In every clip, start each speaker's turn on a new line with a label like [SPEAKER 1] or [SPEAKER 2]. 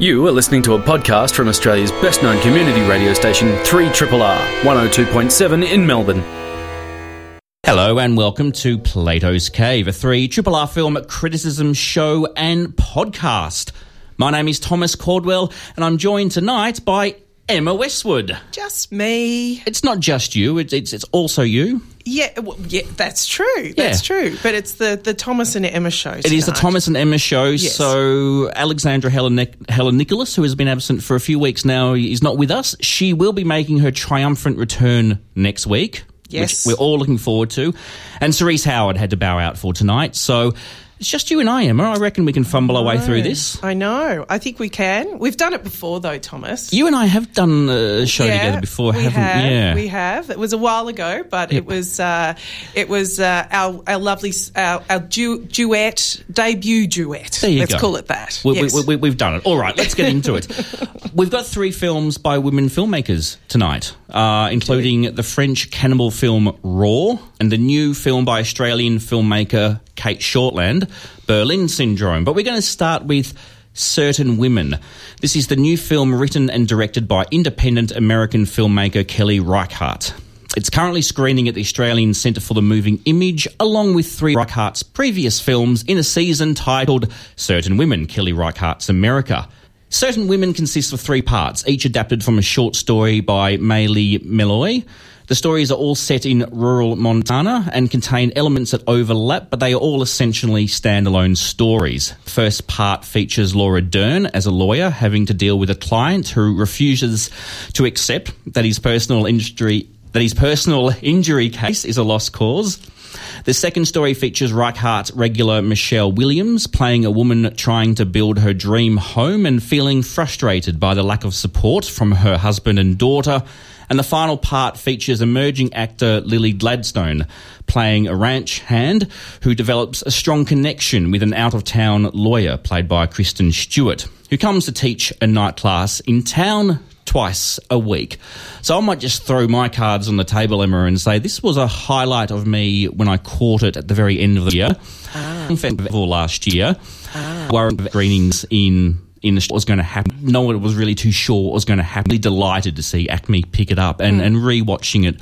[SPEAKER 1] You are listening to a podcast from Australia's best known community radio station, 3RRR 102.7 in Melbourne.
[SPEAKER 2] Hello and welcome to Plato's Cave, a 3 Triple R film criticism show and podcast. My name is Thomas Caldwell and I'm joined tonight by Emma Westwood.
[SPEAKER 3] Just me.
[SPEAKER 2] It's not just you, it's, it's, it's also you.
[SPEAKER 3] Yeah, well, yeah, that's true. That's
[SPEAKER 2] Yeah.
[SPEAKER 3] true. But it's the, the Thomas and Emma show.
[SPEAKER 2] It is the. Thomas and Emma show.
[SPEAKER 3] Yes.
[SPEAKER 2] So Alexandra Heller, Helen Nicholas, who has been absent for a few weeks now, is not with us. She will be making her triumphant return next week.
[SPEAKER 3] Yes.
[SPEAKER 2] Which we're all looking forward to. And Cerise Howard had to bow out for tonight. So it's just you and I, Emma. I reckon we can fumble our way through this.
[SPEAKER 3] I know. I think we can. We've done it before, though, Thomas.
[SPEAKER 2] You and I have done a show
[SPEAKER 3] yeah,
[SPEAKER 2] together before,
[SPEAKER 3] we
[SPEAKER 2] haven't
[SPEAKER 3] have,
[SPEAKER 2] Yeah.
[SPEAKER 3] We have. It was a while ago, but it was uh, it was uh, our our lovely s- our, our du- duet debut duet.
[SPEAKER 2] There you
[SPEAKER 3] Let's
[SPEAKER 2] go.
[SPEAKER 3] call it that.
[SPEAKER 2] We,
[SPEAKER 3] yes.
[SPEAKER 2] we, we, we've done it. All right, let's get into it. We've got three films by women filmmakers tonight, uh, including the French cannibal film Raw and the new film by Australian filmmaker Cate Shortland, Berlin Syndrome. But we're going to start with Certain Women. This is the new film written and directed by independent American filmmaker Kelly Reichardt. It's currently screening at the Australian Centre for the Moving Image, along with three Reichardt's previous films in a season titled Certain Women, Kelly Reichardt's America. Certain Women consists of three parts, each adapted from a short story by Maile Meloy. The stories are all set in rural Montana and contain elements that overlap, but they are all essentially standalone stories. First part features Laura Dern as a lawyer having to deal with a client who refuses to accept that his personal injury that his personal injury case is a lost cause. The second story features Reichardt regular Michelle Williams playing a woman trying to build her dream home and feeling frustrated by the lack of support from her husband and daughter. And the final part features emerging actor Lily Gladstone playing a ranch hand who develops a strong connection with an out of town lawyer played by Kristen Stewart, who comes to teach a night class in town twice a week. So I might just throw my cards on the table, Emma, and say this was a highlight of me when I caught it at the very end of the year. Ah. Festival last year. Warren screenings in in the what was going to happen. No one was really too sure what was going to happen. Really delighted to see ACMI pick it up and, mm. and rewatching it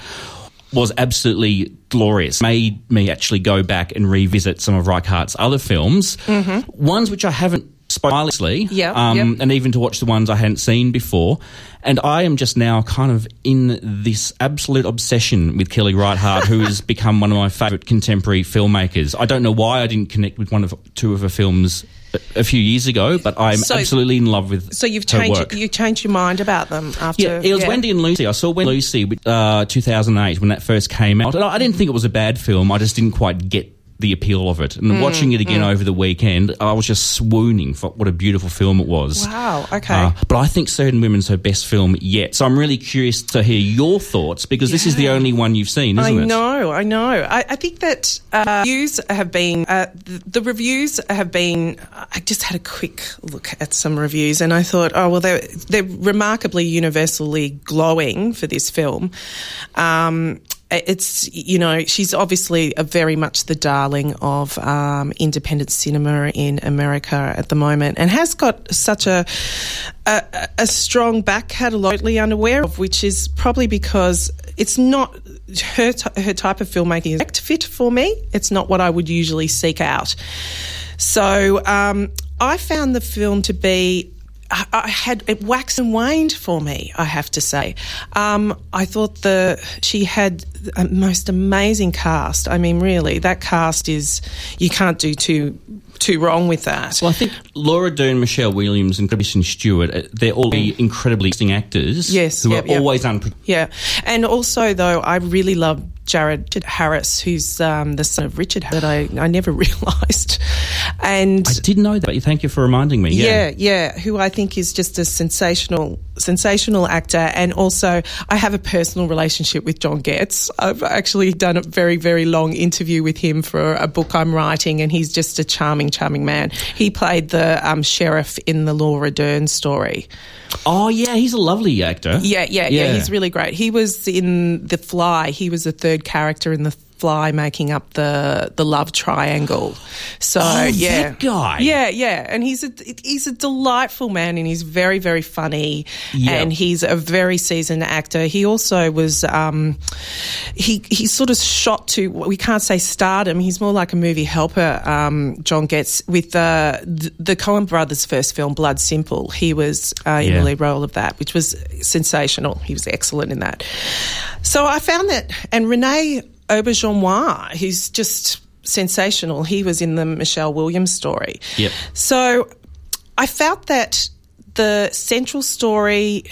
[SPEAKER 2] was absolutely glorious. Made me actually go back and revisit some of Reichardt's other films, mm-hmm. ones which I haven't spoilerlessly,
[SPEAKER 3] Yeah,
[SPEAKER 2] um,
[SPEAKER 3] yep.
[SPEAKER 2] and even to watch the ones I hadn't seen before. And I am just now kind of in this absolute obsession with Kelly Reichardt, who has become one of my favourite contemporary filmmakers. I don't know why I didn't connect with one of two of her films a, few years ago, but I'm
[SPEAKER 3] So-
[SPEAKER 2] absolutely in love with
[SPEAKER 3] so you've changed
[SPEAKER 2] work.
[SPEAKER 3] you changed your mind about them after.
[SPEAKER 2] Yeah, it was Wendy and Lucy. I saw Wendy and Lucy with, uh, 2008 when that first came out. And I I didn't think it was a bad film. I just didn't quite get the appeal of it. And
[SPEAKER 3] Mm,
[SPEAKER 2] watching it again over the weekend, I was just swooning for what a beautiful film it was.
[SPEAKER 3] Wow. Okay.
[SPEAKER 2] Uh, but I think Certain Women's her best film yet. So I'm really curious to hear your thoughts because this is the only one you've seen,
[SPEAKER 3] I
[SPEAKER 2] isn't it?
[SPEAKER 3] I know, I know. I, I think that uh, reviews have been uh, the, the reviews have been. I just had a quick look at some reviews, and I thought, oh well, they're they're remarkably universally glowing for this film. Um, it's you know she's obviously very much the darling of um, independent cinema in America at the moment, and has got such a a, a strong back catalogue. Totally unaware of, which is probably because it's not her t- her type of filmmaking is fit for me. It's not what I would usually seek out. So um, I found the film to be. I had it waxed and waned for me. I have to say, um, I thought the she had a most amazing cast. I mean, really, that cast is you can't do too too wrong with that.
[SPEAKER 2] Well, I think Laura Dern, Michelle Williams, and Kristen Stewart, uh, they're all incredibly interesting actors
[SPEAKER 3] Yes,
[SPEAKER 2] who
[SPEAKER 3] yep,
[SPEAKER 2] are
[SPEAKER 3] yep.
[SPEAKER 2] always unpredictable.
[SPEAKER 3] Yeah, and also though, I really love Jared Harris, who's um, the son of Richard that I I never realised, and
[SPEAKER 2] I didn't know that, but thank you for reminding me.
[SPEAKER 3] yeah, yeah, who I think is just a sensational, sensational actor, and also I have a personal relationship with John Getz. I've actually done a very, very long interview with him for a book I'm writing, and he's just a charming, charming man. He played the um, sheriff in the Laura Dern story.
[SPEAKER 2] Oh, yeah, he's a lovely actor.
[SPEAKER 3] Yeah, yeah, yeah, He's really great. He was in The Fly. He was the third character in the fly making up the the love triangle. So
[SPEAKER 2] Oh,
[SPEAKER 3] yeah,
[SPEAKER 2] guy.
[SPEAKER 3] Yeah, yeah, and he's a he's a delightful man, and he's very very funny,
[SPEAKER 2] Yeah.
[SPEAKER 3] and he's a very seasoned actor. He also was um, he he sort of shot to we can't say stardom. He's more like a movie helper. Um, John Getz with uh, the the Coen brothers' first film, Blood Simple. He was uh, in
[SPEAKER 2] Yeah.
[SPEAKER 3] the lead role of that, which was sensational. He was excellent in that. So I found that, and Renee Auberjonois, who's just sensational. He was in the Michelle Williams story.
[SPEAKER 2] Yep.
[SPEAKER 3] So I felt that the central story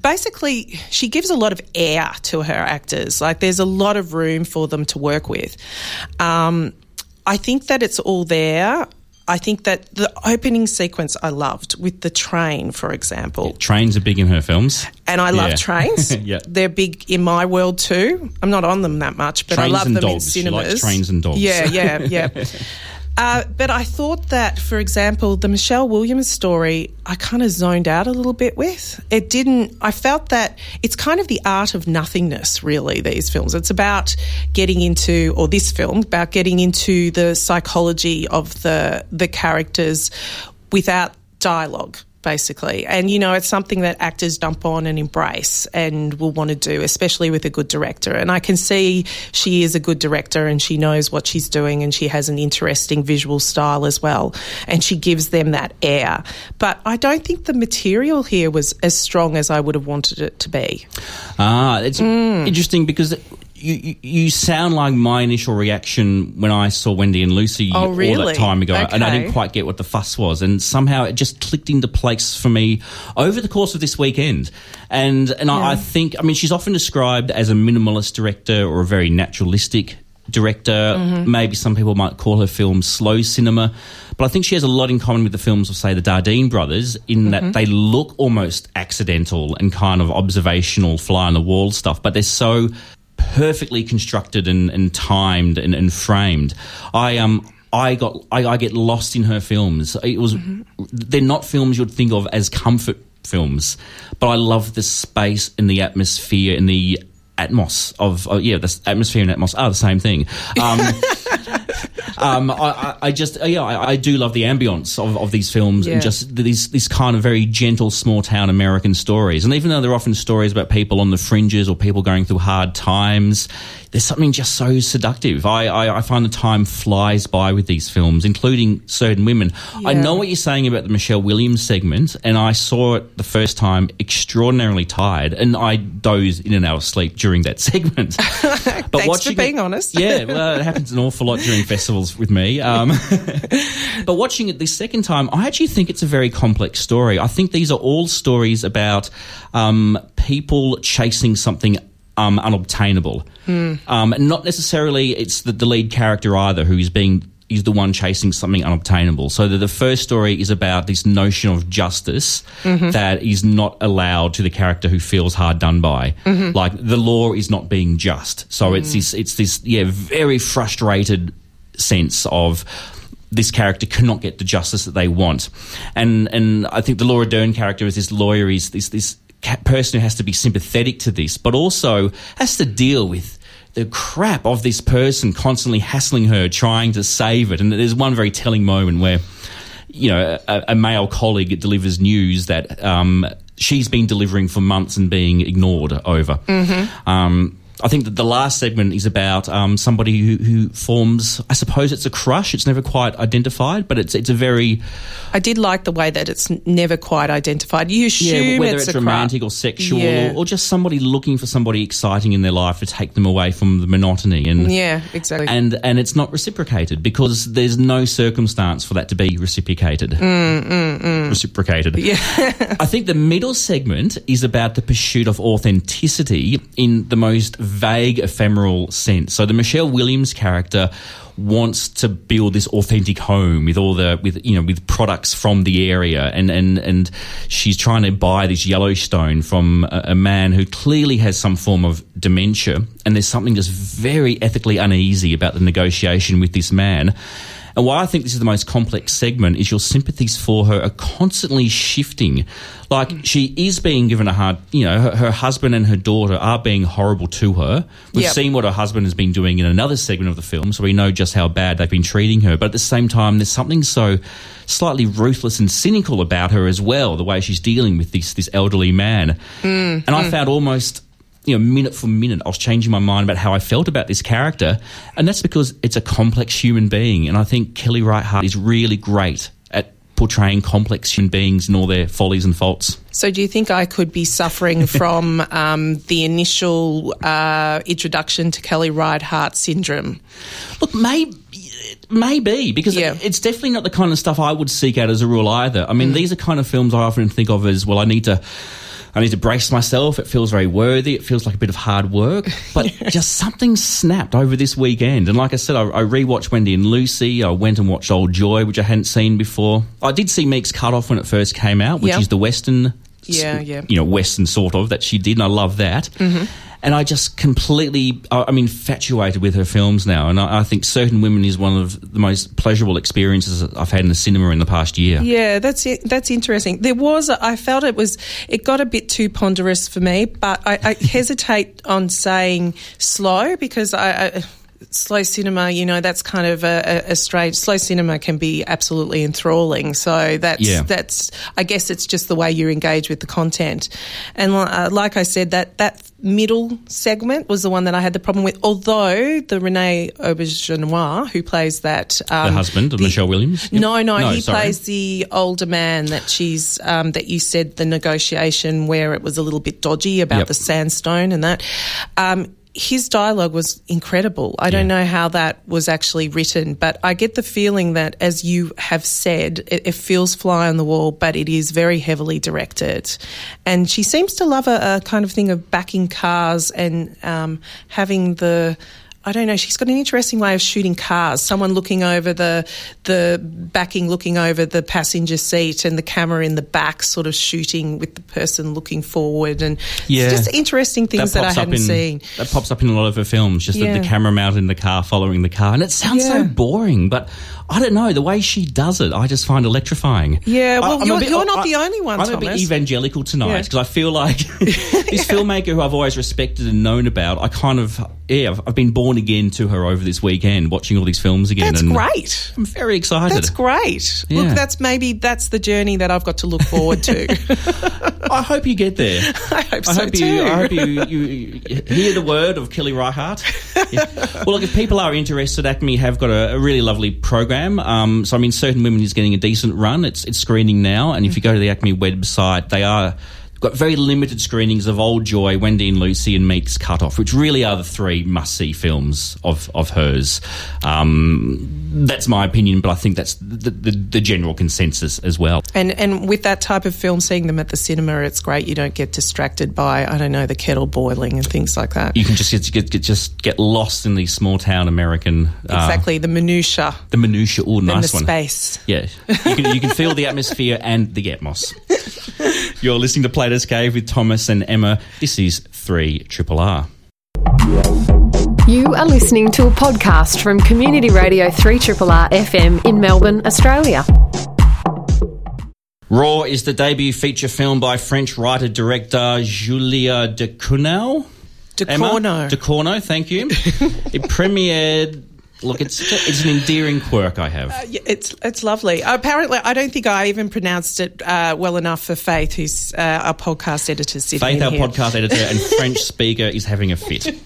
[SPEAKER 3] basically she gives a lot of air to her actors like there's a lot of room for them to work with um, i think that it's all there i think that the opening sequence i loved with the train for example
[SPEAKER 2] Trains are big in her films.
[SPEAKER 3] and I love
[SPEAKER 2] Yeah.
[SPEAKER 3] trains.
[SPEAKER 2] Yeah.
[SPEAKER 3] They're big in my world too. I'm not on them that much, but
[SPEAKER 2] Trains
[SPEAKER 3] I love them
[SPEAKER 2] dogs.
[SPEAKER 3] In cinemas.
[SPEAKER 2] likes trains and dogs.
[SPEAKER 3] Yeah, yeah, yeah. Uh, but I thought that, for example, the Michelle Williams story, I kind of zoned out a little bit with. It didn't, I felt that it's kind of the art of nothingness, really, these films. It's about getting into, or this film, about getting into the psychology of the, the characters without dialogue basically. And, you know, it's something that actors dump on and embrace and will want to do, especially with a good director. And I can see she is a good director and she knows what she's doing and she has an interesting visual style as well. And she gives them that air. But I don't think the material here was as strong as I would have wanted it to be.
[SPEAKER 2] Ah, it's
[SPEAKER 3] Hmm.
[SPEAKER 2] interesting because you, you sound like my initial reaction when I saw Wendy and Lucy
[SPEAKER 3] Oh,
[SPEAKER 2] all that time ago, and I didn't quite get what the fuss was, and somehow it just clicked into place for me over the course of this weekend. And and I, I think, I mean, she's often described as a minimalist director or a very naturalistic director.
[SPEAKER 3] Mm-hmm.
[SPEAKER 2] Maybe some people might call her film slow cinema. But I think she has a lot in common with the films of, say, the Dardenne brothers, in
[SPEAKER 3] Mm-hmm.
[SPEAKER 2] that they look almost accidental and kind of observational, fly on the wall stuff, but they're so perfectly constructed and, and timed and, and framed. I um I got I, I get lost in her films. It was they're not films you'd think of as comfort films, but I love the space and the atmosphere and the atmos of uh, yeah the atmosphere and atmos are the same thing. Um, um, I, I, just uh, yeah, I, I do love the ambience of, of these films
[SPEAKER 3] Yeah.
[SPEAKER 2] and just these these kind of very gentle small town American stories. And even though they're often stories about people on the fringes or people going through hard times, there's something just so seductive. I, I, I find the time flies by with these films, including certain women. I know what you're saying about the Michelle Williams segment, and I saw it the first time extraordinarily tired, and I dozed in and out of sleep during that segment. But
[SPEAKER 3] Thanks for being
[SPEAKER 2] it-
[SPEAKER 3] honest.
[SPEAKER 2] Yeah, well, it happens an awful lot during festivals with me. Um, but watching it this second time, I actually think it's a very complex story. I think these are all stories about um, people chasing something um, unobtainable. Um, not necessarily it's the, the lead character either who's being is the one chasing something unobtainable. So the, the first story is about this notion of justice that is not allowed to the character who feels hard done by. Like the law is not being just. So it's this it's this yeah very frustrated sense of this character cannot get the justice that they want, and and I think the Laura Dern character is this lawyer is this this person who has to be sympathetic to this, but also has to deal with the crap of this person constantly hassling her, trying to save it. And there's one very telling moment where, you know, a, a male colleague delivers news that um, she's been delivering for months and being ignored over. Um, I think that the last segment is about um, somebody who, who forms. I suppose it's a crush. It's never quite identified, but it's it's a very
[SPEAKER 3] I did like the way that it's never quite identified. You assume
[SPEAKER 2] whether
[SPEAKER 3] it's,
[SPEAKER 2] it's,
[SPEAKER 3] a
[SPEAKER 2] romantic
[SPEAKER 3] cra-
[SPEAKER 2] or sexual,
[SPEAKER 3] Yeah.
[SPEAKER 2] or, or just somebody looking for somebody exciting in their life to take them away from the monotony. And
[SPEAKER 3] Yeah, exactly.
[SPEAKER 2] and and it's not reciprocated because there's no circumstance for that to be reciprocated. Mm, mm, mm. Reciprocated.
[SPEAKER 3] Yeah.
[SPEAKER 2] I think the middle segment is about the pursuit of authenticity in the most vague, ephemeral sense. So the Michelle Williams character wants to build this authentic home with all the with you know with products from the area. And and and she's trying to buy this Yellowstone from a, a man who clearly has some form of dementia. And there's something just very ethically uneasy about the negotiation with this man And why I think this is the most complex segment is your sympathies for her are constantly shifting. Like mm. she is being given a hard, you know, her, her husband and her daughter are being horrible to her. We've
[SPEAKER 3] Yep.
[SPEAKER 2] seen what her husband has been doing in another segment of the film, so we know just how bad they've been treating her. But at the same time, there's something so slightly ruthless and cynical about her as well, the way she's dealing with this this elderly man. Mm, and I mm. found almost you know, minute for minute, I was changing my mind about how I felt about this character, and that's because it's a complex human being, and I think Kelly Reichardt is really great at portraying complex human beings and all their follies and faults.
[SPEAKER 3] So, do you think I could be suffering from um, the initial uh, introduction to Kelly Reichardt syndrome?
[SPEAKER 2] Look, maybe. Maybe because
[SPEAKER 3] Yeah.
[SPEAKER 2] it's definitely not the kind of stuff I would seek out as a rule either. I mean, these are kind of films I often think of as well. I need to, I need to brace myself. It feels very worthy. It feels like a bit of hard work, but just something snapped over this weekend. And like I said, I, I rewatched Wendy and Lucy. I went and watched Old Joy, which I hadn't seen before. I did see Meek's Cut Off when it first came out, which
[SPEAKER 3] Yeah.
[SPEAKER 2] is the Western,
[SPEAKER 3] Yeah, yeah.
[SPEAKER 2] you know, Western sort of that she did, and I love that. Mm-hmm. And I just completely, I'm infatuated with her films now, and I, I think Certain Women is one of the most pleasurable experiences I've had in the cinema in the past year.
[SPEAKER 3] Yeah, that's it. That's interesting. There was, I felt it was, it got a bit too ponderous for me, but I, I hesitate on saying slow because I. I Slow cinema, you know, that's kind of a, a, a strange. Slow cinema can be absolutely enthralling. So that's
[SPEAKER 2] Yeah.
[SPEAKER 3] that's. I guess it's just the way you engage with the content. And uh, like I said, that that middle segment was the one that I had the problem with. Although the Renee Auberjonois, who plays that, um,
[SPEAKER 2] The husband of
[SPEAKER 3] the-
[SPEAKER 2] Michelle Williams? Yep.
[SPEAKER 3] no, no, he
[SPEAKER 2] sorry.
[SPEAKER 3] plays the older man that she's um, that you said the negotiation where it was a little bit dodgy about
[SPEAKER 2] Yep.
[SPEAKER 3] the sandstone and that. Um, his dialogue was incredible. I don't know how that was actually written, but I get the feeling that, as you have said, it, it feels fly on the wall, but it is very heavily directed. And she seems to love a, a kind of thing of backing cars and um, having the. I don't know. She's got an interesting way of shooting cars. Someone looking over the the backing, looking over the passenger seat, and the camera in the back, sort of shooting with the person looking forward, and
[SPEAKER 2] Yeah.
[SPEAKER 3] it's just interesting things that, I
[SPEAKER 2] pops up
[SPEAKER 3] hadn't
[SPEAKER 2] in,
[SPEAKER 3] seen.
[SPEAKER 2] That pops up in a lot of her films, just the,
[SPEAKER 3] Yeah.
[SPEAKER 2] the camera mounted in the car, following the car. And it sounds so boring, but I don't know. The way she does it, I just find electrifying.
[SPEAKER 3] Yeah, well,
[SPEAKER 2] I'm
[SPEAKER 3] you're- you're not the only one,
[SPEAKER 2] I'm a bit
[SPEAKER 3] Thomas.
[SPEAKER 2] evangelical tonight
[SPEAKER 3] Yeah.
[SPEAKER 2] because I feel like this filmmaker who I've always respected and known about, I kind of, yeah, I've, I've been born again to her over this weekend, watching all these films again.
[SPEAKER 3] That's
[SPEAKER 2] and
[SPEAKER 3] great.
[SPEAKER 2] I'm very excited.
[SPEAKER 3] That's great.
[SPEAKER 2] Yeah.
[SPEAKER 3] Look, that's maybe that's the journey that I've got to look forward to.
[SPEAKER 2] I hope you get there.
[SPEAKER 3] I hope
[SPEAKER 2] I
[SPEAKER 3] so
[SPEAKER 2] hope
[SPEAKER 3] too.
[SPEAKER 2] you. I hope you, you, you hear the word of Kelly Reichardt. Yeah. Well, look, if people are interested, ACMI have got a, a really lovely program. Um, so, I mean, Certain Women is getting a decent run. It's it's screening now, and if you go to the ACMI website, they are got very limited screenings of Old Joy, Wendy and Lucy, and Meek's Cut Off, which really are the three must see films of of hers. Um, that's my opinion, but I think that's the, the, the general consensus as well.
[SPEAKER 3] And and with that type of film, seeing them at the cinema, it's great. You don't get distracted by I don't know the kettle boiling and things like that.
[SPEAKER 2] you can just get, get, just get lost in these small town American uh,
[SPEAKER 3] exactly the minutia
[SPEAKER 2] the minutia. Oh, nice
[SPEAKER 3] the
[SPEAKER 2] one.
[SPEAKER 3] space.
[SPEAKER 2] Yeah, you can you can feel the atmosphere and the atmos. You're listening to Plato's Cave with Thomas and Emma. This is three Triple R.
[SPEAKER 4] You are listening to a podcast from Community Radio 3RR FM in Melbourne, Australia.
[SPEAKER 2] Raw is the debut feature film by French writer director Julia de Cunel.
[SPEAKER 3] De
[SPEAKER 2] Emma?
[SPEAKER 3] Corno.
[SPEAKER 2] De Corno, thank you. it premiered. Look, it's it's an endearing quirk I have.
[SPEAKER 3] Yeah, it's it's lovely. Apparently, I don't think I even pronounced it uh, well enough for Faith, who's uh, our podcast editor. Sitting
[SPEAKER 2] Faith,
[SPEAKER 3] in
[SPEAKER 2] our
[SPEAKER 3] here.
[SPEAKER 2] podcast editor and French speaker, is having a fit.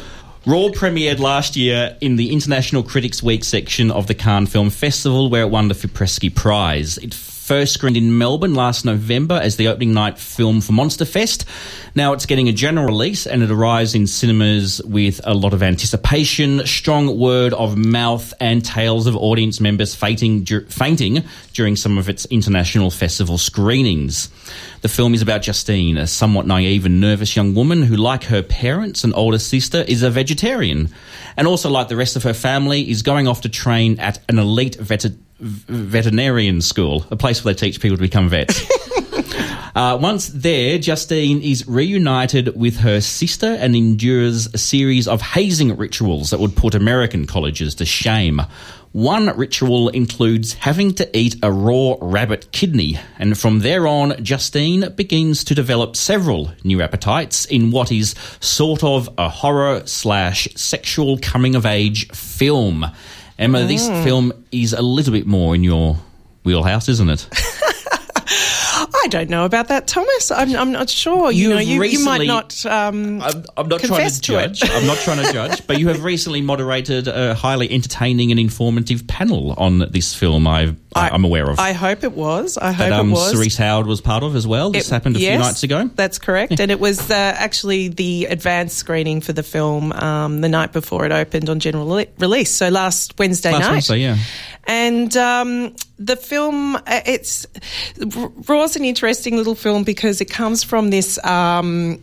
[SPEAKER 2] Raw premiered last year in the International Critics Week section of the Cannes Film Festival, where it won the Fipresci Prize. It first screened in Melbourne last November as the opening night film for Monster Fest. Now it's getting a general release and it arrives in cinemas with a lot of anticipation, strong word of mouth, and tales of audience members fainting, fainting during some of its international festival screenings. The film is about Justine, a somewhat naive and nervous young woman who, like her parents and older sister, is a vegetarian. And also, like the rest of her family, is going off to train at an elite vet- veterinarian school, a place where they teach people to become vets. Uh, once there, Justine is reunited with her sister and endures a series of hazing rituals that would put American colleges to shame. One ritual includes having to eat a raw rabbit kidney, and from there on, Justine begins to develop several new appetites in what is sort of a horror slash sexual coming of age film. Emma, this mm. film is a little bit more in your wheelhouse, isn't it?
[SPEAKER 3] I don't know about that, Thomas. I'm, I'm not sure. You,
[SPEAKER 2] You
[SPEAKER 3] know, you, you might not. Um,
[SPEAKER 2] I'm, I'm not trying to
[SPEAKER 3] to it.
[SPEAKER 2] judge. I'm not trying to judge, but you have recently moderated a highly entertaining and informative panel on this film. I've, I, I'm aware of.
[SPEAKER 3] I hope it was. I hope
[SPEAKER 2] that um,
[SPEAKER 3] it was.
[SPEAKER 2] Cerise Howard was part of as well. This
[SPEAKER 3] It-
[SPEAKER 2] happened a few nights ago.
[SPEAKER 3] That's correct. And it was uh, actually the advanced screening for the film um, the night before it opened on general le- release. So last Wednesday
[SPEAKER 2] Last
[SPEAKER 3] night.
[SPEAKER 2] Wednesday, yeah.
[SPEAKER 3] And um, the film, uh, it's Raw's an interesting little film because it comes from this. Um,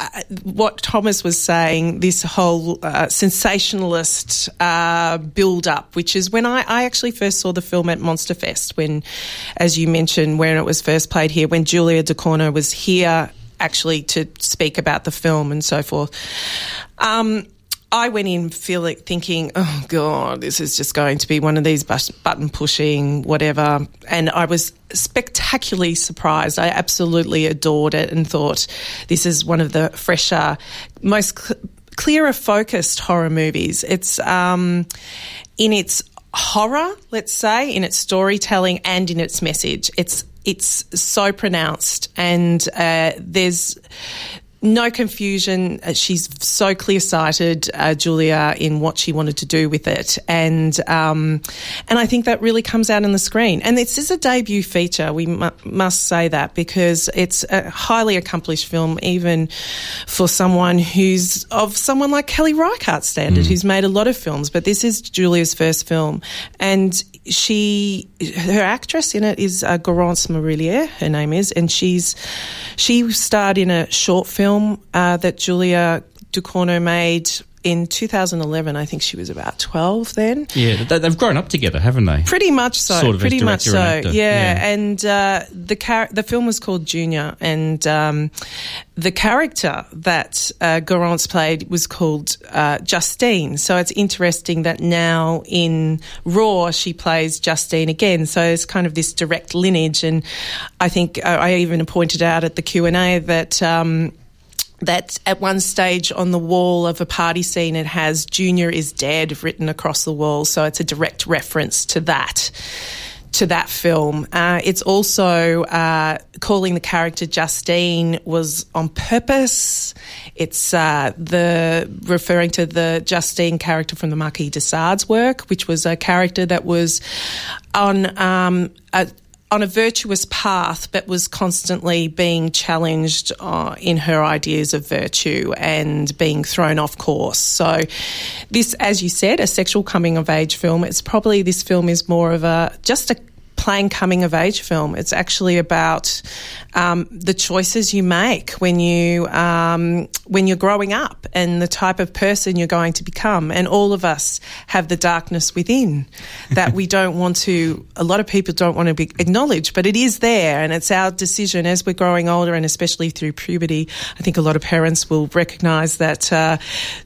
[SPEAKER 3] uh, what Thomas was saying, this whole uh, sensationalist uh, build up, which is when I, I actually first saw the film at Monster Fest, when, as you mentioned, when it was first played here, when Julia Ducournau was here actually to speak about the film and so forth. Um, I went in feeling thinking, oh god, this is just going to be one of these button pushing whatever, and I was spectacularly surprised. I absolutely adored it and thought this is one of the fresher, most cl- clearer focused horror movies. It's um, in its horror, let's say, in its storytelling and in its message. It's it's so pronounced, and uh, there's no confusion. Uh, She's so clear sighted, uh, Julia, in what she wanted to do with it, and um, and I think that really comes out on the screen. And this is a debut feature. We mu- must say that because it's a highly accomplished film, even for someone who's of someone like Kelly Reichardt's standard, who's made a lot of films. But this is Julia's first film, and she her actress in it is uh, Garance Marillier, her name is, and she's she starred in a short film uh, that Julia Ducournau made in 2011. I think she was about 12 then.
[SPEAKER 2] Yeah, they, they've grown up together, haven't they?
[SPEAKER 3] Pretty much so.
[SPEAKER 2] Sort of
[SPEAKER 3] pretty much so.
[SPEAKER 2] and actor,
[SPEAKER 3] Yeah.
[SPEAKER 2] yeah.
[SPEAKER 3] And uh, the char- the film was called Junior, and um, the character that uh, Garance played was called uh, Justine. So it's interesting that now in Raw she plays Justine again. So it's kind of this direct lineage, and I think uh, I even pointed out at the Q and A that. Um, that at one stage on the wall of a party scene it has Junior is dead written across the wall, so it's a direct reference to that. To that film. Uh, it's also uh, calling the character Justine was on purpose. It's uh, the referring to the Justine character from the Marquis de Sade's work, which was a character that was on um, a, on a virtuous path, but was constantly being challenged uh, in her ideas of virtue and being thrown off course. So, this, as you said, a sexual coming of age film. It's probably this film is more of a just a plain coming of age film. It's actually about um, the choices you make when you um, when you're growing up and the type of person you're going to become. And all of us have the darkness within that we don't want to. A lot of people don't want to be acknowledged, but it is there, and it's our decision as we're growing older, and especially through puberty. I think a lot of parents will recognise that uh,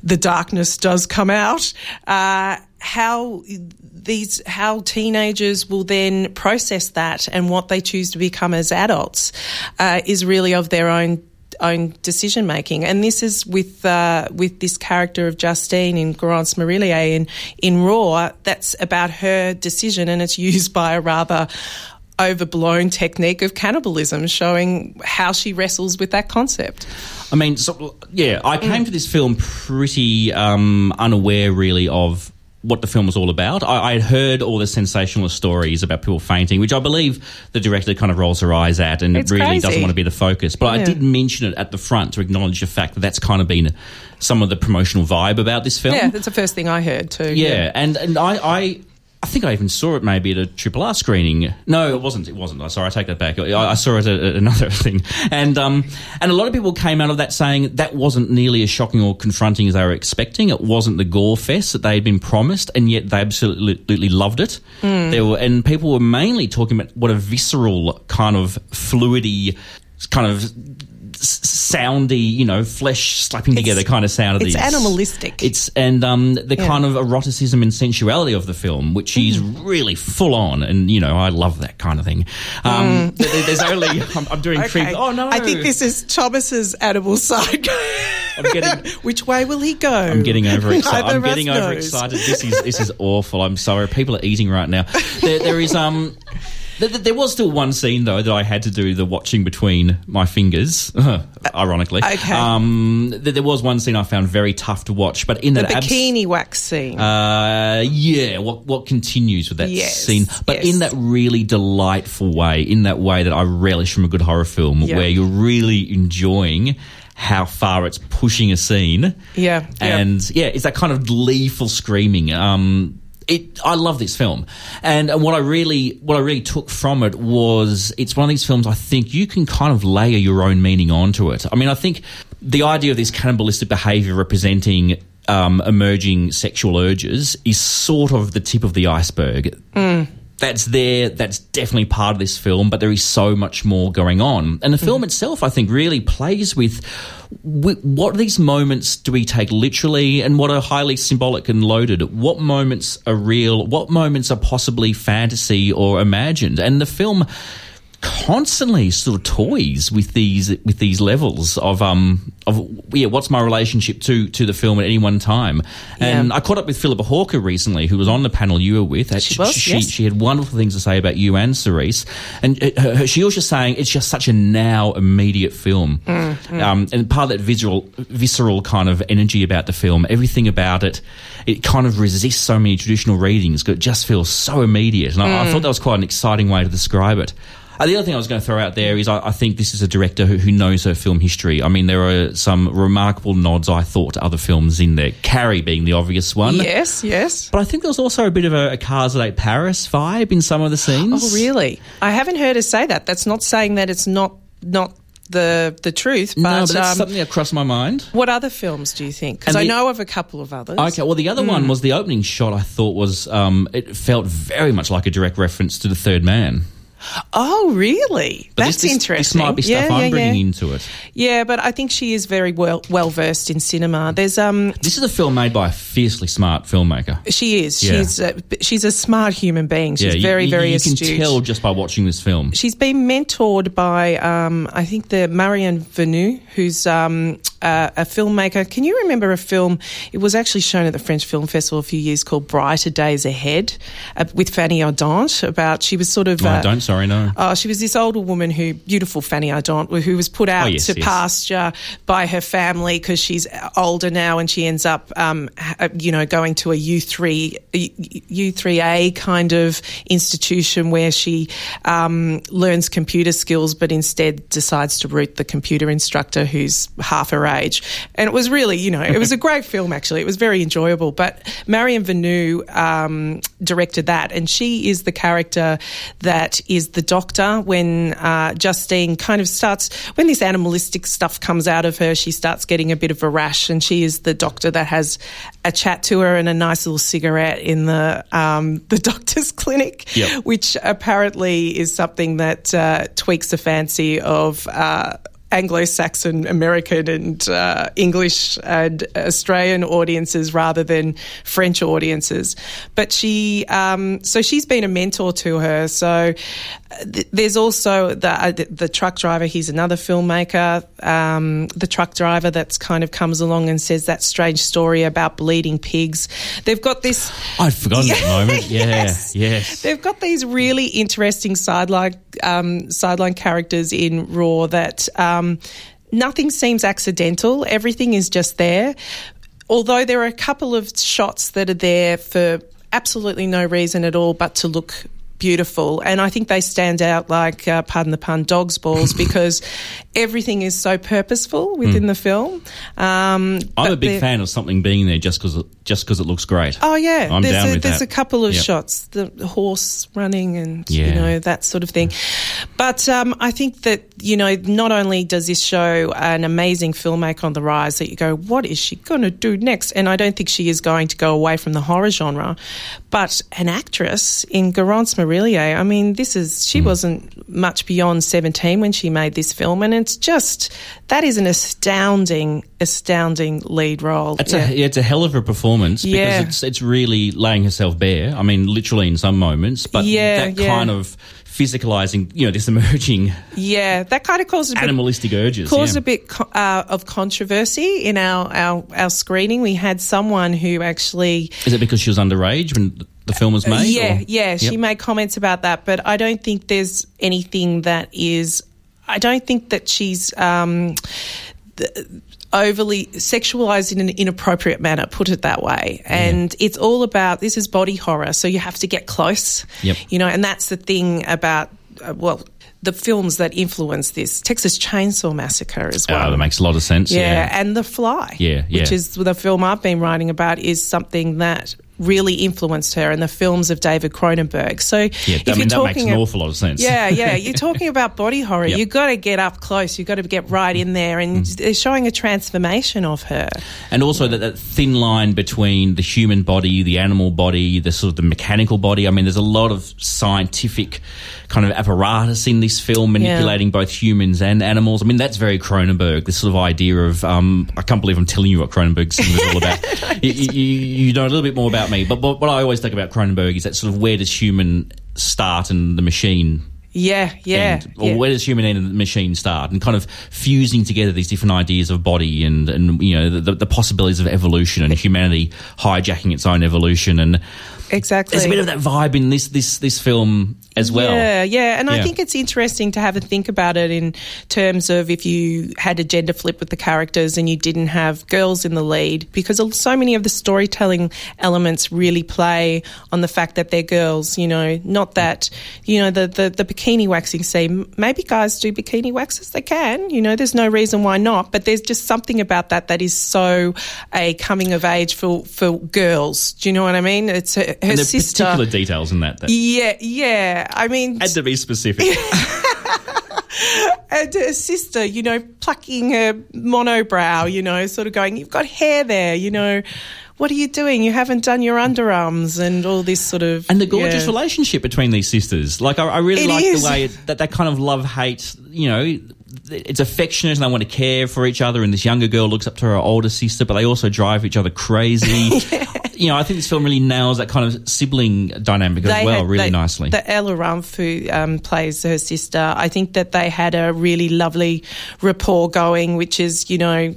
[SPEAKER 3] the darkness does come out. Uh, how these how teenagers will then process that and what they choose to become as adults uh, is really of their own own decision making and this is with uh, with this character of Justine in Garance Marillier in in Raw that's about her decision and it's used by a rather overblown technique of cannibalism showing how she wrestles with that concept
[SPEAKER 2] I mean, so, yeah, I came
[SPEAKER 3] Mm.
[SPEAKER 2] to this film pretty um, unaware, really, of what the film was all about. I, I had heard all the sensationalist stories about people fainting, which I believe the director kind of rolls her eyes at and
[SPEAKER 3] It's
[SPEAKER 2] really
[SPEAKER 3] crazy.
[SPEAKER 2] doesn't want to be the focus. But I did mention it at the front to acknowledge the fact that that's kind of been some of the promotional vibe about this film.
[SPEAKER 3] yeah that's the first thing I heard too
[SPEAKER 2] Yeah, and and I, I I think I even saw it maybe at a triple R screening. No, it wasn't. It wasn't. I'm sorry, I take that back. I, I saw it at, at another thing, and um, and a lot of people came out of that saying that wasn't nearly as shocking or confronting as they were expecting. It wasn't the gore fest that they had been promised, and yet they absolutely loved it. There were, and people were mainly talking about what a visceral kind of fluidy kind of soundy, you know, flesh slapping together kind of sound of
[SPEAKER 3] it's
[SPEAKER 2] these.
[SPEAKER 3] It's animalistic.
[SPEAKER 2] It's and um, the
[SPEAKER 3] Yeah.
[SPEAKER 2] kind of eroticism and sensuality of the film, which is really full on, and you know, I love that kind of thing. Um, there- There's only I'm, I'm doing creep. Oh no!
[SPEAKER 3] I think this is Thomas's animal side.
[SPEAKER 2] I'm getting-
[SPEAKER 3] Which way will he go?
[SPEAKER 2] I'm getting overexcited. I'm getting
[SPEAKER 3] knows.
[SPEAKER 2] overexcited. This is this is awful. I'm sorry. People are eating right now. There, there is um. Th- th- There was still one scene though that I had to do the watching between my fingers, ironically.
[SPEAKER 3] Okay.
[SPEAKER 2] Um, th- there was one scene I found very tough to watch, but in
[SPEAKER 3] The
[SPEAKER 2] that abs-
[SPEAKER 3] bikini wax scene.
[SPEAKER 2] uh, yeah, what what continues with that
[SPEAKER 3] Yes,
[SPEAKER 2] scene, but
[SPEAKER 3] yes.
[SPEAKER 2] in that really delightful way, in that way that I relish from a good horror film,
[SPEAKER 3] Yeah.
[SPEAKER 2] where you're really enjoying how far it's pushing a scene.
[SPEAKER 3] Yeah, yeah.
[SPEAKER 2] and yeah, it's that kind of gleeful screaming. Um, it, I love this film, and what I really, what I really took from it was, it's one of these films I think you can kind of layer your own meaning onto it. I mean, I think the idea of this cannibalistic behaviour representing um, emerging sexual urges is sort of the tip of the iceberg. That's there. That's definitely part of this film, but there is so much more going on. And the film mm-hmm. itself, I think, really plays with, with what these moments do we take literally and what are highly symbolic and loaded. What moments are real? What moments are possibly fantasy or imagined? And the film constantly sort of toys with these with these levels of um of yeah what's my relationship to to the film at any one time? And
[SPEAKER 3] Yeah.
[SPEAKER 2] I caught up with Philippa Hawker recently who was on the panel you were with.
[SPEAKER 3] She was,
[SPEAKER 2] she,
[SPEAKER 3] yes.
[SPEAKER 2] she had wonderful things to say about you and Cerise. And uh, her, her- she was just saying it's just such a now immediate film.
[SPEAKER 3] Mm,
[SPEAKER 2] um, and part of that visceral visceral kind of energy about the film everything about it it kind of resists so many traditional readings it just feels so immediate. And I,
[SPEAKER 3] Mm.
[SPEAKER 2] I thought that was quite an exciting way to describe it uh, the other thing I was going to throw out there is I, I think this is a director who, who knows her film history. I mean, there are some remarkable nods, I thought, to other films in there. Carrie being the obvious one.
[SPEAKER 3] yes, yes.
[SPEAKER 2] But I think there was also a bit of a, a Cars at Eight Paris vibe in some of the scenes.
[SPEAKER 3] Oh, really? I haven't heard her say that. That's not saying that it's not not the the truth. But,
[SPEAKER 2] no, but that's
[SPEAKER 3] um,
[SPEAKER 2] something that crossed my mind.
[SPEAKER 3] what other films do you think? Because I know of a couple of others.
[SPEAKER 2] Okay, well, the other
[SPEAKER 3] Hmm.
[SPEAKER 2] one was the opening shot. I thought was um, it felt very much like a direct reference to the Third Man.
[SPEAKER 3] Oh, really?
[SPEAKER 2] But
[SPEAKER 3] That's
[SPEAKER 2] this, this,
[SPEAKER 3] interesting.
[SPEAKER 2] This might be stuff
[SPEAKER 3] yeah,
[SPEAKER 2] I'm bringing
[SPEAKER 3] yeah.
[SPEAKER 2] into it.
[SPEAKER 3] Yeah, but I think she is very well well versed in cinema. There's um,
[SPEAKER 2] This is a film made by a fiercely smart filmmaker.
[SPEAKER 3] she is.
[SPEAKER 2] Yeah.
[SPEAKER 3] She's a, she's a smart human being. She's
[SPEAKER 2] you-
[SPEAKER 3] very
[SPEAKER 2] you,
[SPEAKER 3] very
[SPEAKER 2] you
[SPEAKER 3] astute.
[SPEAKER 2] can tell just by watching this film.
[SPEAKER 3] She's been mentored by, um, I think, the Marianne Vernoux, who's um, uh, a filmmaker. Can you remember a film? It was actually shown at the French Film Festival a few years called Brighter Days Ahead uh, with Fanny Ardant. About she was sort of.
[SPEAKER 2] Oh, I
[SPEAKER 3] uh,
[SPEAKER 2] don't, sorry, no.
[SPEAKER 3] Oh, she was this older woman who, beautiful Fanny Ardant, who was put out
[SPEAKER 2] Oh, yes,
[SPEAKER 3] to
[SPEAKER 2] yes.
[SPEAKER 3] pasture by her family because she's older now, and she ends up, um, you know, going to a U three U three A kind of institution where she um, learns computer skills, but instead decides to root the computer instructor who's half her age. And it was really, you know, it was a great film actually. It was very enjoyable. But Marion Vernoux um, directed that, and she is the character that is the doctor when uh, Justine kind of starts when this animalistic stuff comes out of her. She starts getting a bit of a rash, and she is the doctor that has a chat to her and a nice little cigarette in the um, the doctor's clinic,
[SPEAKER 2] Yep.
[SPEAKER 3] which apparently is something that uh, tweaks the fancy of. Uh, Anglo-Saxon, American, and uh, English and Australian audiences rather than French audiences. But she, um, so she's been a mentor to her. So th- there's also the, uh, the the truck driver. He's another filmmaker. Um, the truck driver that's kind of comes along and says that strange story about bleeding pigs. They've got this.
[SPEAKER 2] I'd forgotten that moment. Yeah,
[SPEAKER 3] Yes.
[SPEAKER 2] yes.
[SPEAKER 3] They've got these really interesting sideline um, sideline characters in Raw that um, Um, nothing seems accidental. Everything is just there. Although there are a couple of shots that are there for absolutely no reason at all, but to look beautiful. And I think they stand out like, uh, pardon the pun, dog's balls because everything is so purposeful within the film. Um,
[SPEAKER 2] I'm a big fan of something being there just because just because it looks great.
[SPEAKER 3] Oh yeah,
[SPEAKER 2] I'm
[SPEAKER 3] there's
[SPEAKER 2] down
[SPEAKER 3] a,
[SPEAKER 2] with
[SPEAKER 3] there's
[SPEAKER 2] that.
[SPEAKER 3] a couple of
[SPEAKER 2] Yep.
[SPEAKER 3] shots, the, the horse running and
[SPEAKER 2] Yeah.
[SPEAKER 3] you know that sort of thing. But um, I think that you know not only does this show an amazing filmmaker on the rise, that you go, what is she going to do next? And I don't think she is going to go away from the horror genre, but an actress in Garance Marillier. I mean, this is she wasn't much beyond seventeen when she made this film, and it's just that is an astounding, astounding lead role.
[SPEAKER 2] It's
[SPEAKER 3] Yeah.
[SPEAKER 2] a it's a hell of a performance because
[SPEAKER 3] Yeah.
[SPEAKER 2] it's it's really laying herself bare. I mean, literally in some moments, but
[SPEAKER 3] Yeah,
[SPEAKER 2] that kind of physicalizing, you know, this emerging
[SPEAKER 3] Yeah, that kind of causes a bit,
[SPEAKER 2] animalistic urges.
[SPEAKER 3] caused
[SPEAKER 2] yeah.
[SPEAKER 3] a bit uh, of controversy in our, our our screening. We had someone who actually,
[SPEAKER 2] Is it because she was underage when the film was made?
[SPEAKER 3] yeah,
[SPEAKER 2] or-
[SPEAKER 3] yeah, she
[SPEAKER 2] Yep.
[SPEAKER 3] made comments about that, but I don't think there's anything that is. I don't think that she's. Um, overly sexualized in an inappropriate manner put it that way and it's all about this is body horror so you have to get close
[SPEAKER 2] Yep.
[SPEAKER 3] you know and that's the thing about uh, well the films that influence this texas chainsaw massacre as well
[SPEAKER 2] Oh, that makes a lot of sense.
[SPEAKER 3] yeah,
[SPEAKER 2] Yeah.
[SPEAKER 3] and The Fly.
[SPEAKER 2] Yeah, yeah.
[SPEAKER 3] Which is the film I've been writing about is something that really influenced her and the films of David Cronenberg. So
[SPEAKER 2] Yeah,
[SPEAKER 3] if
[SPEAKER 2] I
[SPEAKER 3] you're
[SPEAKER 2] mean, that makes
[SPEAKER 3] talking
[SPEAKER 2] an awful lot of sense.
[SPEAKER 3] Yeah, yeah. You're talking about body horror.
[SPEAKER 2] Yep.
[SPEAKER 3] You've got to get up close. You've got to get right in there. And
[SPEAKER 2] Mm.
[SPEAKER 3] they're showing a transformation of her.
[SPEAKER 2] And also that, that thin line between the human body, the animal body, the sort of the mechanical body. I mean, there's a lot of scientific kind of apparatus in this film manipulating both humans and animals. I mean, that's very Cronenberg, this sort of idea of, um, I can't believe I'm telling you what Cronenberg's cinema is all about. you, you, you know a little bit more about me. But, but what I always think about Cronenberg is that sort of where does human start and the machine
[SPEAKER 3] Yeah, yeah.
[SPEAKER 2] end, or
[SPEAKER 3] yeah.
[SPEAKER 2] where does human end and the machine start, and kind of fusing together these different ideas of body and and you know the, the possibilities of evolution and humanity hijacking its own evolution, and
[SPEAKER 3] exactly.
[SPEAKER 2] there's a bit of that vibe in this this this film as well.
[SPEAKER 3] Yeah, yeah. And I think it's interesting to have a think about it in terms of if you had a gender flip with the characters and you didn't have girls in the lead, because so many of the storytelling elements really play on the fact that they're girls, you know, not that, you know, the, the, the bikini waxing scene. Maybe guys do bikini waxes, they can, you know, there's no reason why not, but there's just something about that that is so a coming of age for, for girls. Do you know what I mean? It's her, her
[SPEAKER 2] And there's
[SPEAKER 3] sister.
[SPEAKER 2] particular details in that that
[SPEAKER 3] Yeah, yeah. I mean,
[SPEAKER 2] had to be specific.
[SPEAKER 3] and her sister, you know, plucking her monobrow, you know, sort of going, You've got hair there, you know, what are you doing? You haven't done your underarms and all this sort of.
[SPEAKER 2] and the gorgeous
[SPEAKER 3] yeah.
[SPEAKER 2] relationship between these sisters. Like I, I really like the way that that kind of love hate. You know, it's affectionate and they want to care for each other. And this younger girl looks up to her older sister, but they also drive each other crazy. You know, I think this film really nails that kind of sibling dynamic as well,
[SPEAKER 3] had-
[SPEAKER 2] really
[SPEAKER 3] they-
[SPEAKER 2] nicely.
[SPEAKER 3] The Ella Rumpf, who um, plays her sister, I think that they had a really lovely rapport going, which is, you know,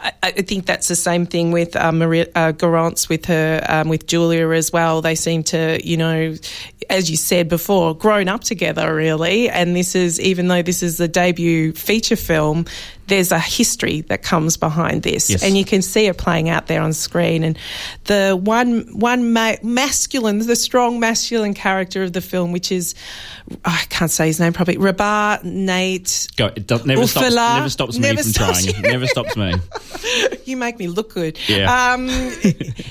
[SPEAKER 3] I, I think that's the same thing with uh, Maria uh, Garance with her, um, with Julia as well. They seem to, you know, as you said before, grown up together really. And this is, even though this is the debut feature film, there's a history that comes behind this,
[SPEAKER 2] Yes.
[SPEAKER 3] and you can see it playing out there on screen. And the one one ma- masculine, the strong masculine character of the film, which is I can't say his name probably, Rabar Nate.
[SPEAKER 2] Go, it does, never, stops, never stops me
[SPEAKER 3] Never
[SPEAKER 2] from
[SPEAKER 3] stops
[SPEAKER 2] trying.
[SPEAKER 3] you.
[SPEAKER 2] Never stops me.
[SPEAKER 3] You make me look good.
[SPEAKER 2] Yeah.
[SPEAKER 3] Um,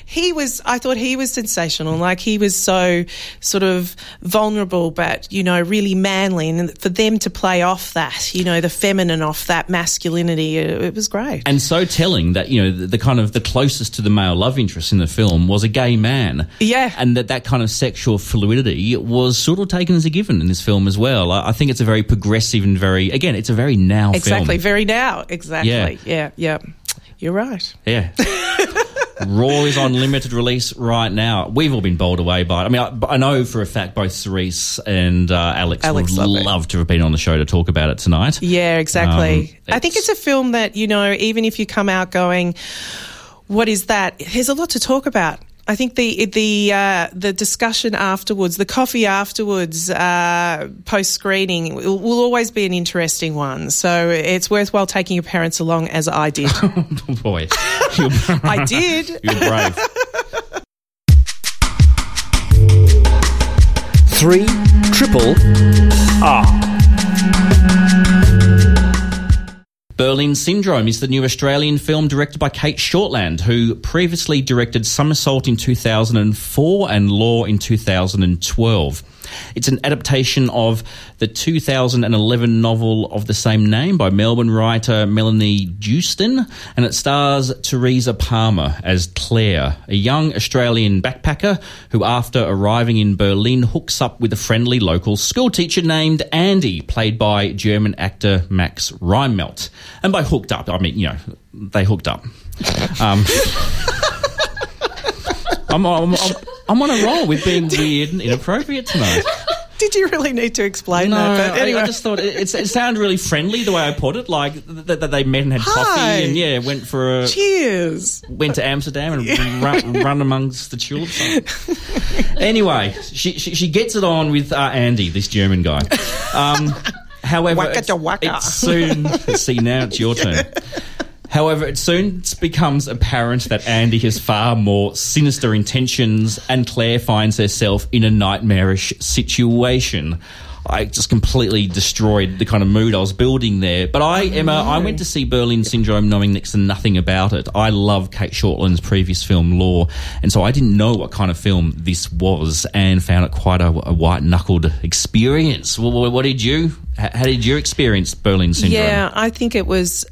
[SPEAKER 3] he was. I thought he was sensational. Like he was so sort of vulnerable, but you know, really manly. And for them to play off that, you know, the feminine off that masculinity, it, it was great.
[SPEAKER 2] And so telling that you know the, the kind of the closest to the male love interest in the film was a gay man.
[SPEAKER 3] Yeah.
[SPEAKER 2] and that that kind of sexual fluidity was sort of taken as a given in this film as well. I, I think it's a very progressive and very again, it's a very now
[SPEAKER 3] exactly.
[SPEAKER 2] film.
[SPEAKER 3] Very now. Exactly.
[SPEAKER 2] Yeah.
[SPEAKER 3] Yeah. Yeah. You're right.
[SPEAKER 2] Yeah. Raw is on limited release right now. We've all been bowled away by it. I mean, I, I know for a fact both Cerise and uh, Alex,
[SPEAKER 3] Alex
[SPEAKER 2] would
[SPEAKER 3] love
[SPEAKER 2] to have been on the show to talk about it tonight.
[SPEAKER 3] Yeah, exactly.
[SPEAKER 2] Um,
[SPEAKER 3] I think it's a film that, you know, even if you come out going, what is that? There's a lot to talk about. I think the the uh, the discussion afterwards, the coffee afterwards, uh, post screening, will, will always be an interesting one. So it's worthwhile taking your parents along, as I did.
[SPEAKER 2] Boy, you're,
[SPEAKER 3] I did.
[SPEAKER 2] you're brave.
[SPEAKER 5] Three triple R.
[SPEAKER 2] Berlin Syndrome is the new Australian film directed by Cate Shortland, who previously directed Somersault in 2004 and Lore in 2012. It's an adaptation of the 2011 novel of the same name by Melbourne writer Melanie Joosten, and it stars Teresa Palmer as Claire, a young Australian backpacker who, after arriving in Berlin, hooks up with a friendly local schoolteacher named Andy, played by German actor Max Riemelt. And by hooked up, I mean, you know, they hooked up. Um, I'm, I'm, I'm, I'm on a roll with being weird and inappropriate tonight.
[SPEAKER 3] Did you really need to explain
[SPEAKER 2] No,
[SPEAKER 3] that? But
[SPEAKER 2] I-
[SPEAKER 3] anyway,
[SPEAKER 2] I, just thought it, it, it sounded really friendly the way I put it, like that, that they met and had
[SPEAKER 3] Hi.
[SPEAKER 2] coffee, and yeah, went for a
[SPEAKER 3] cheers.
[SPEAKER 2] went to Amsterdam and run, run amongst the tulips. anyway, she, she she gets it on with uh, Andy, this German guy. Um, however,
[SPEAKER 3] Waka
[SPEAKER 2] it's, it's soon see now it's your turn. However, it soon becomes apparent that Andy has far more sinister intentions, and Claire finds herself in a nightmarish situation. I just completely destroyed the kind of mood I was building there. But I, oh, Emma, I went to see Berlin Syndrome knowing next to nothing about it. I love Cate Shortland's previous film, Lore, and so I didn't know what kind of film this was and found it quite a, a white knuckled experience. Well, what did you, how did you experience Berlin Syndrome?
[SPEAKER 3] Yeah, I think it was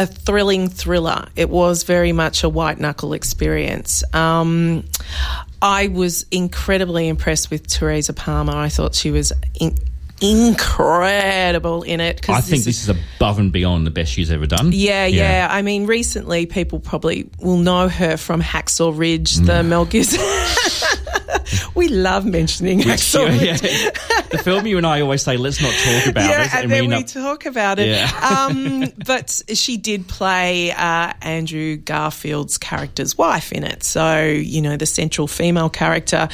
[SPEAKER 3] a thrilling thriller. It was very much a white knuckle experience. Um, I was incredibly impressed with Teresa Palmer. I thought she was in- incredible in it.
[SPEAKER 2] I think this is above and beyond the best she's ever done.
[SPEAKER 3] Yeah, yeah, I mean, recently people probably will know her from Hacksaw Ridge, the Mel Gibson. we love mentioning
[SPEAKER 2] Which,
[SPEAKER 3] Hacksaw Ridge.
[SPEAKER 2] yeah, the film you and I always say, let's not talk about
[SPEAKER 3] yeah,
[SPEAKER 2] it.
[SPEAKER 3] and
[SPEAKER 2] we
[SPEAKER 3] then we
[SPEAKER 2] up-
[SPEAKER 3] talk about it.
[SPEAKER 2] Yeah.
[SPEAKER 3] um, but she did play uh, Andrew Garfield's character's wife in it, so you know the central female character.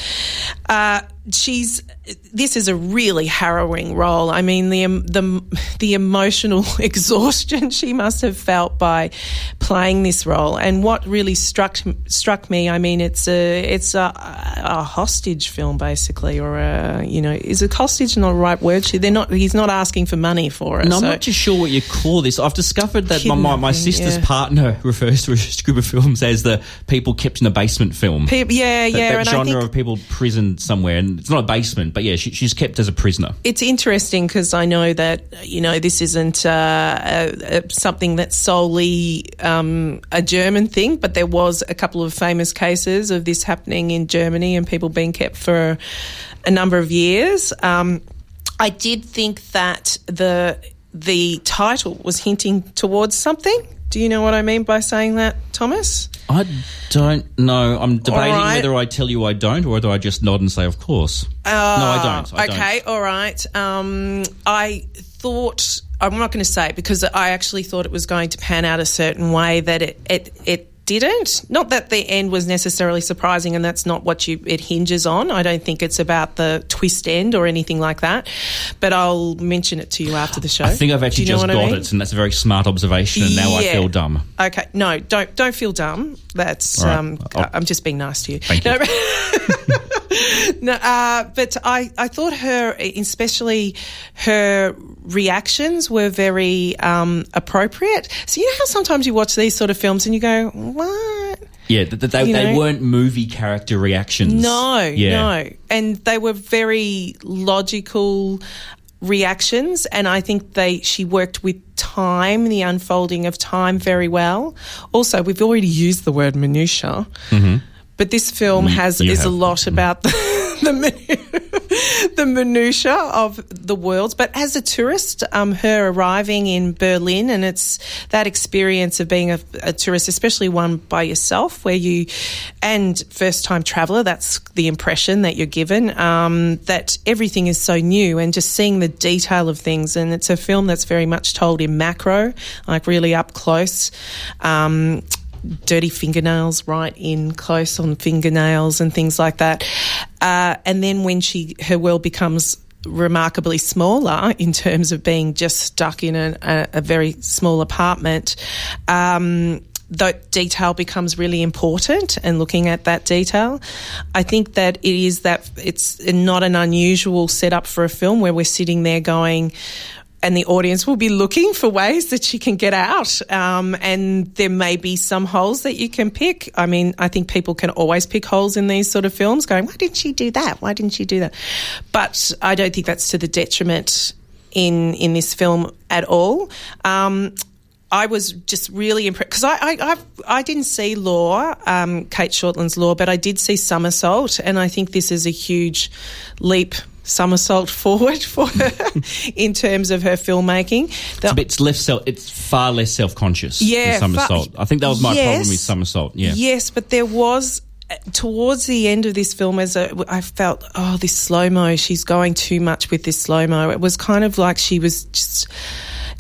[SPEAKER 3] Uh, she's this is a really harrowing role. I mean the um, the the emotional exhaustion she must have felt by playing this role, and what really struck struck me. I mean, it's a it's a, a hostage film basically, or a you know, is a hostage not a right word? She- They're not. He's not asking for money for it.
[SPEAKER 2] No, I'm not too sure what you call this. I've discovered that my, my, my sister's
[SPEAKER 3] yeah.
[SPEAKER 2] partner refers to a group of films as the people kept in a basement film.
[SPEAKER 3] Pe- yeah,
[SPEAKER 2] that,
[SPEAKER 3] yeah,
[SPEAKER 2] that
[SPEAKER 3] and I
[SPEAKER 2] genre
[SPEAKER 3] think
[SPEAKER 2] of people prisoned somewhere, and it's not a basement, but yeah, she, she's kept as a prisoner.
[SPEAKER 3] it's interesting because I know that you know this isn't uh, uh, uh, something that's solely um, a German thing, but there was a couple of famous cases of this happening in Germany and people being kept for a number of years. Um, I did think that the the title was hinting towards something. Do you know what I mean by saying that, Thomas?
[SPEAKER 2] I don't know. I'm debating
[SPEAKER 3] right.
[SPEAKER 2] whether I tell you I don't or whether I just nod and say, of course. no, I don't. I
[SPEAKER 3] okay,
[SPEAKER 2] don't.
[SPEAKER 3] all right. Um, I thought I'm not going to say it because I actually thought it was going to pan out a certain way that it it it didn't. Not that the end was necessarily surprising, and that's not what you it hinges on. I don't think it's about the twist end or anything like that. But I'll mention it to you after the show.
[SPEAKER 2] I think I've actually just
[SPEAKER 3] what I
[SPEAKER 2] got
[SPEAKER 3] mean?
[SPEAKER 2] it, and that's a very smart observation, and now I feel dumb.
[SPEAKER 3] Okay, no, don't don't feel dumb. That's
[SPEAKER 2] right.
[SPEAKER 3] um,
[SPEAKER 2] I'll-
[SPEAKER 3] I'm just being nice to you.
[SPEAKER 2] Thank you.
[SPEAKER 3] No, no, uh, but I I thought her, especially her reactions, were very um, appropriate. So you know how sometimes you watch these sort of films and you go, what?
[SPEAKER 2] Yeah, th- th- they, they weren't movie character reactions.
[SPEAKER 3] No,
[SPEAKER 2] yeah.
[SPEAKER 3] no. And they were very logical reactions and I think they she worked with time, the unfolding of time very well. Also, we've already used the word minutia. Mm-hmm. But this film mm, has
[SPEAKER 2] you
[SPEAKER 3] is a
[SPEAKER 2] have.
[SPEAKER 3] lot mm. about the the, minu- the minutia of the worlds. But as a tourist, um, her arriving in Berlin and it's that experience of being a, a tourist, especially one by yourself, where you and first time traveller. That's the impression that you're given. Um, that everything is so new and just seeing the detail of things. And it's a film that's very much told in macro, like really up close. Um, dirty fingernails right in close on fingernails and things like that. Uh, and then when she her world becomes remarkably smaller in terms of being just stuck in a, a, a very small apartment. Um, that detail becomes really important and looking at that detail. I think that it is that it's not an unusual setup for a film where we're sitting there going, and the audience will be looking for ways that she can get out. Um, and there may be some holes that you can pick. I mean, I think people can always pick holes in these sort of films, going, "Why didn't she do that? Why didn't she do that?" But I don't think that's to the detriment in in this film at all. Um, I was just really impressed because I, I I did not see Lore, um, Cate Shortland's Lore, but I did see Somersault, and I think this is a huge leap somersault forward for her in terms of her filmmaking.
[SPEAKER 2] The, it's, less self, it's far less self conscious.
[SPEAKER 3] Yeah,
[SPEAKER 2] somersault. I think that was my
[SPEAKER 3] yes,
[SPEAKER 2] problem with somersault. Yeah,
[SPEAKER 3] yes, but there was towards the end of this film, as a, I felt, oh, this slow mo, she's going too much with this slow mo. It was kind of like she was just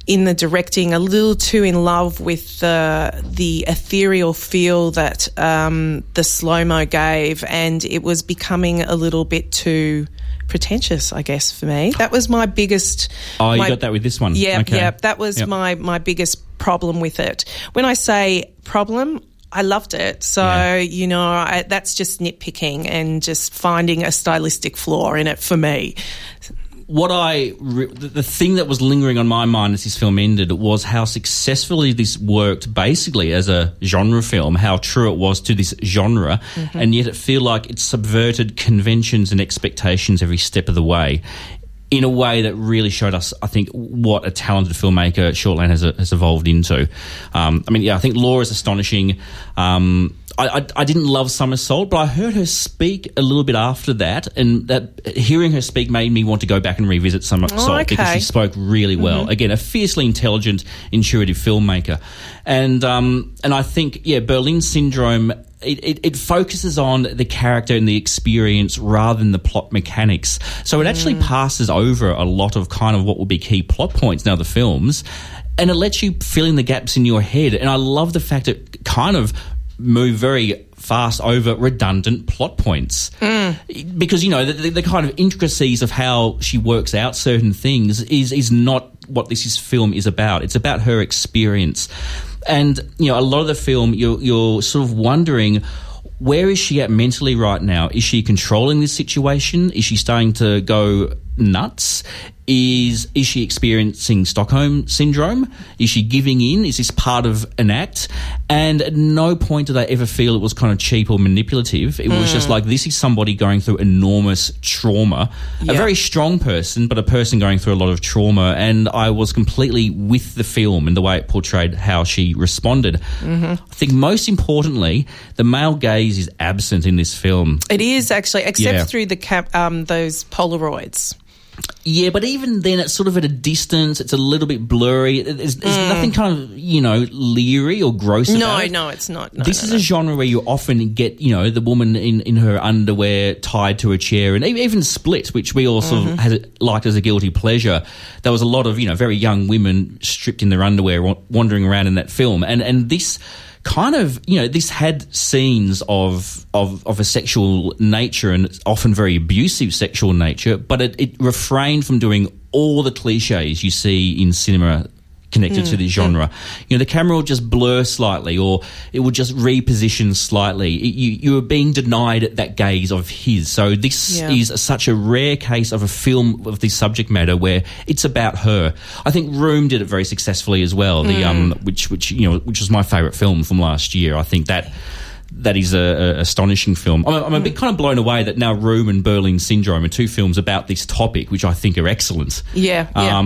[SPEAKER 3] in the directing a little too in love with the the ethereal feel that um, the slow mo gave, and it was becoming a little bit too pretentious, I guess, for me. That was my biggest.
[SPEAKER 2] Oh, you
[SPEAKER 3] my,
[SPEAKER 2] got that with this one?
[SPEAKER 3] Yeah,
[SPEAKER 2] okay.
[SPEAKER 3] yeah. That was yep. my my biggest problem with it. When I say problem, I loved it. So, yeah. you know, I, that's just nitpicking and just finding a stylistic flaw in it for me
[SPEAKER 2] what I the thing that was lingering on my mind as this film ended was how successfully this worked, basically as a genre film. How true it was to this genre, mm-hmm. and yet it feel like it subverted conventions and expectations every step of the way. In a way that really showed us, I think, what a talented filmmaker Shortland has, has evolved into. Um, I mean, yeah, I think Lore is astonishing. Um, I, I, I, didn't love Somersault, but I heard her speak a little bit after that, and that hearing her speak made me want to go back and revisit Somersault oh, okay. because she spoke really well. Mm-hmm. Again, a fiercely intelligent, intuitive filmmaker, and um, and I think yeah, Berlin Syndrome. It, it, it, focuses on the character and the experience rather than the plot mechanics. So it actually mm. passes over a lot of kind of what will be key plot points now the films and it lets you fill in the gaps in your head. And I love the fact it kind of move very fast over redundant plot points. Mm. Because, you know, the, the, kind of intricacies of how she works out certain things is, is not what this is, film is about. It's about her experience. And, you know, a lot of the film, you're, you're sort of wondering where is she at mentally right now? Is she controlling this situation? Is she starting to go nuts? Is is she experiencing Stockholm syndrome? Is she giving in? Is this part of an act? And at no point did I ever feel it was kind of cheap or manipulative. It mm. was just mm. like this is somebody going through enormous trauma, yeah. a very strong person, but a person going through a lot of trauma. And I was completely with the film and the way it portrayed how she responded. Mm-hmm. I think most importantly, the male gaze is absent in this film.
[SPEAKER 3] It is actually, except yeah. through the cap, um, those Polaroids.
[SPEAKER 2] Yeah, but even then, it's sort of at a distance. It's a little bit blurry. There's, there's mm. nothing kind of you know leery or gross.
[SPEAKER 3] No,
[SPEAKER 2] it.
[SPEAKER 3] no, it's not. No,
[SPEAKER 2] this
[SPEAKER 3] no,
[SPEAKER 2] is
[SPEAKER 3] no.
[SPEAKER 2] a genre where you often get you know the woman in, in her underwear tied to a chair, and even Split, which we also mm-hmm. had liked as a guilty pleasure. There was a lot of you know very young women stripped in their underwear wandering around in that film, and and this kind of, you know, this had scenes of of, of a sexual nature and often very abusive sexual nature, but it, it refrained from doing all the cliches you see in cinema connected mm, to this genre. Mm. You know, the camera will just blur slightly or it will just reposition slightly. It, you, you are being denied that gaze of his. So this yeah. is such a rare case of a film of this subject matter where it's about her. I think Room did it very successfully as well. The mm. um, which which you know which was my favourite film from last year. I think that that is a, a astonishing film. I'm, I'm, a bit kind of blown away that now Room and Berlin Syndrome are two films about this topic, which I think are excellent.
[SPEAKER 3] Yeah. yeah.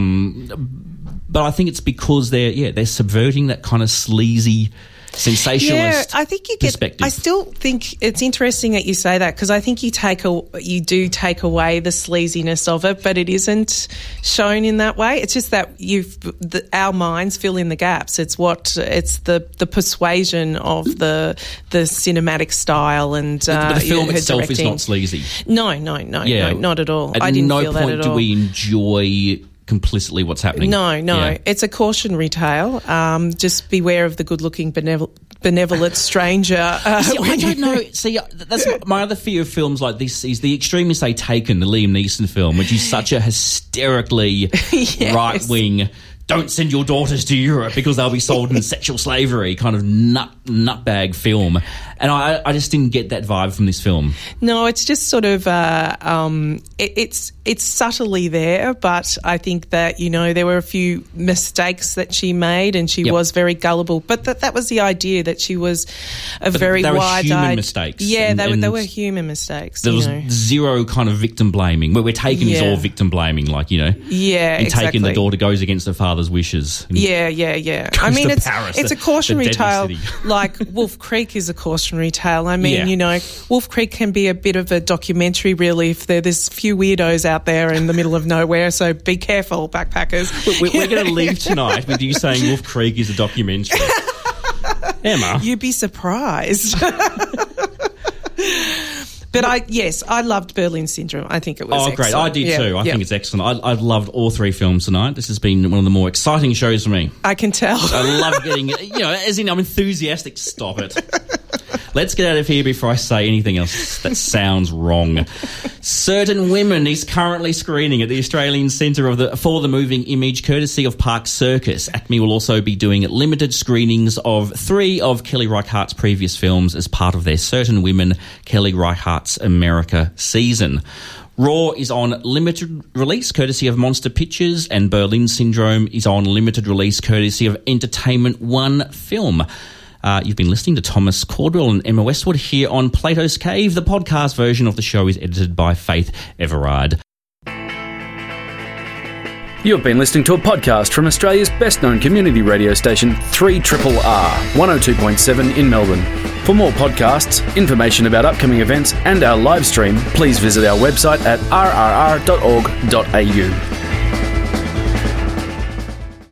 [SPEAKER 2] But I think it's because they're yeah they're subverting that kind of sleazy sensationalist.
[SPEAKER 3] Yeah, I think you get. I still think it's interesting that you say that because I think you take a you do take away the sleaziness of it, but it isn't shown in that way. It's just that you've the, our minds fill in the gaps. It's what it's the the persuasion of the the cinematic style and
[SPEAKER 2] uh, the film itself directing. is not sleazy.
[SPEAKER 3] No, no, no, yeah. no, not at all. At I didn't
[SPEAKER 2] no
[SPEAKER 3] feel
[SPEAKER 2] point
[SPEAKER 3] that at all.
[SPEAKER 2] do we enjoy complicitly what's happening.
[SPEAKER 3] No, no, yeah. it's a cautionary tale. Um, just beware of the good-looking benevolent benevolent stranger. Uh,
[SPEAKER 2] See, I don't know. See, that's my other fear of films like this is the extremely say Taken, the Liam Neeson film, which is such a hysterically yes. right wing. Don't send your daughters to Europe because they'll be sold in sexual slavery. Kind of nut nutbag film, And I, I just didn't get that vibe from this film.
[SPEAKER 3] No, it's just sort of uh, um, it, it's it's subtly there, but I think that you know there were a few mistakes that she made, and she
[SPEAKER 2] Yep.
[SPEAKER 3] was very gullible. But that that was the idea that she was a very
[SPEAKER 2] they were
[SPEAKER 3] wide
[SPEAKER 2] human
[SPEAKER 3] eyed
[SPEAKER 2] mistakes,
[SPEAKER 3] Yeah,
[SPEAKER 2] and-
[SPEAKER 3] they were they were human mistakes.
[SPEAKER 2] There was
[SPEAKER 3] know.
[SPEAKER 2] zero kind of victim blaming. Where we're taking is all victim blaming, like, you know.
[SPEAKER 3] Yeah,
[SPEAKER 2] and taking the daughter goes against her father's wishes.
[SPEAKER 3] Yeah, yeah, yeah. I mean, it's
[SPEAKER 2] Paris,
[SPEAKER 3] it's
[SPEAKER 2] the-
[SPEAKER 3] a cautionary tale, like Wolf Creek is a cautionary tale. I mean,
[SPEAKER 2] Yeah.
[SPEAKER 3] you know, Wolf Creek can be a bit of a documentary, really. If there, there's a few weirdos out there in the middle of nowhere, so be careful, backpackers.
[SPEAKER 2] We're, we're going to leave tonight with you saying Wolf Creek is a documentary. Emma.
[SPEAKER 3] You'd be surprised. but I, yes, I loved Berlin Syndrome. I think it was.
[SPEAKER 2] Oh, great. I did
[SPEAKER 3] Yeah,
[SPEAKER 2] too. I
[SPEAKER 3] yeah.
[SPEAKER 2] think it's excellent. I, I've loved all three films tonight. This has been one of the more exciting shows for me.
[SPEAKER 3] I can tell.
[SPEAKER 2] I love getting, you know, as in I'm enthusiastic. Stop it. Let's get out of here before I say anything else that sounds wrong. Certain Women is currently screening at the Australian Centre of the for the Moving Image, courtesy of Park Circus. ACMI will also be doing limited screenings of three of Kelly Reichardt's previous films as part of their Certain Women Kelly Reichardt's America season. Raw is on limited release courtesy of Monster Pictures, and Berlin Syndrome is on limited release courtesy of Entertainment One Film. Uh, you've been listening to Thomas Caldwell and Emma Westwood here on Plato's Cave. The podcast version of the show is edited by Faith Everard.
[SPEAKER 1] You've been listening to a podcast from Australia's best known community radio station, 3RRR 102.7 in Melbourne. For more podcasts, information about upcoming events, and our live stream, please visit our website at rrr.org.au.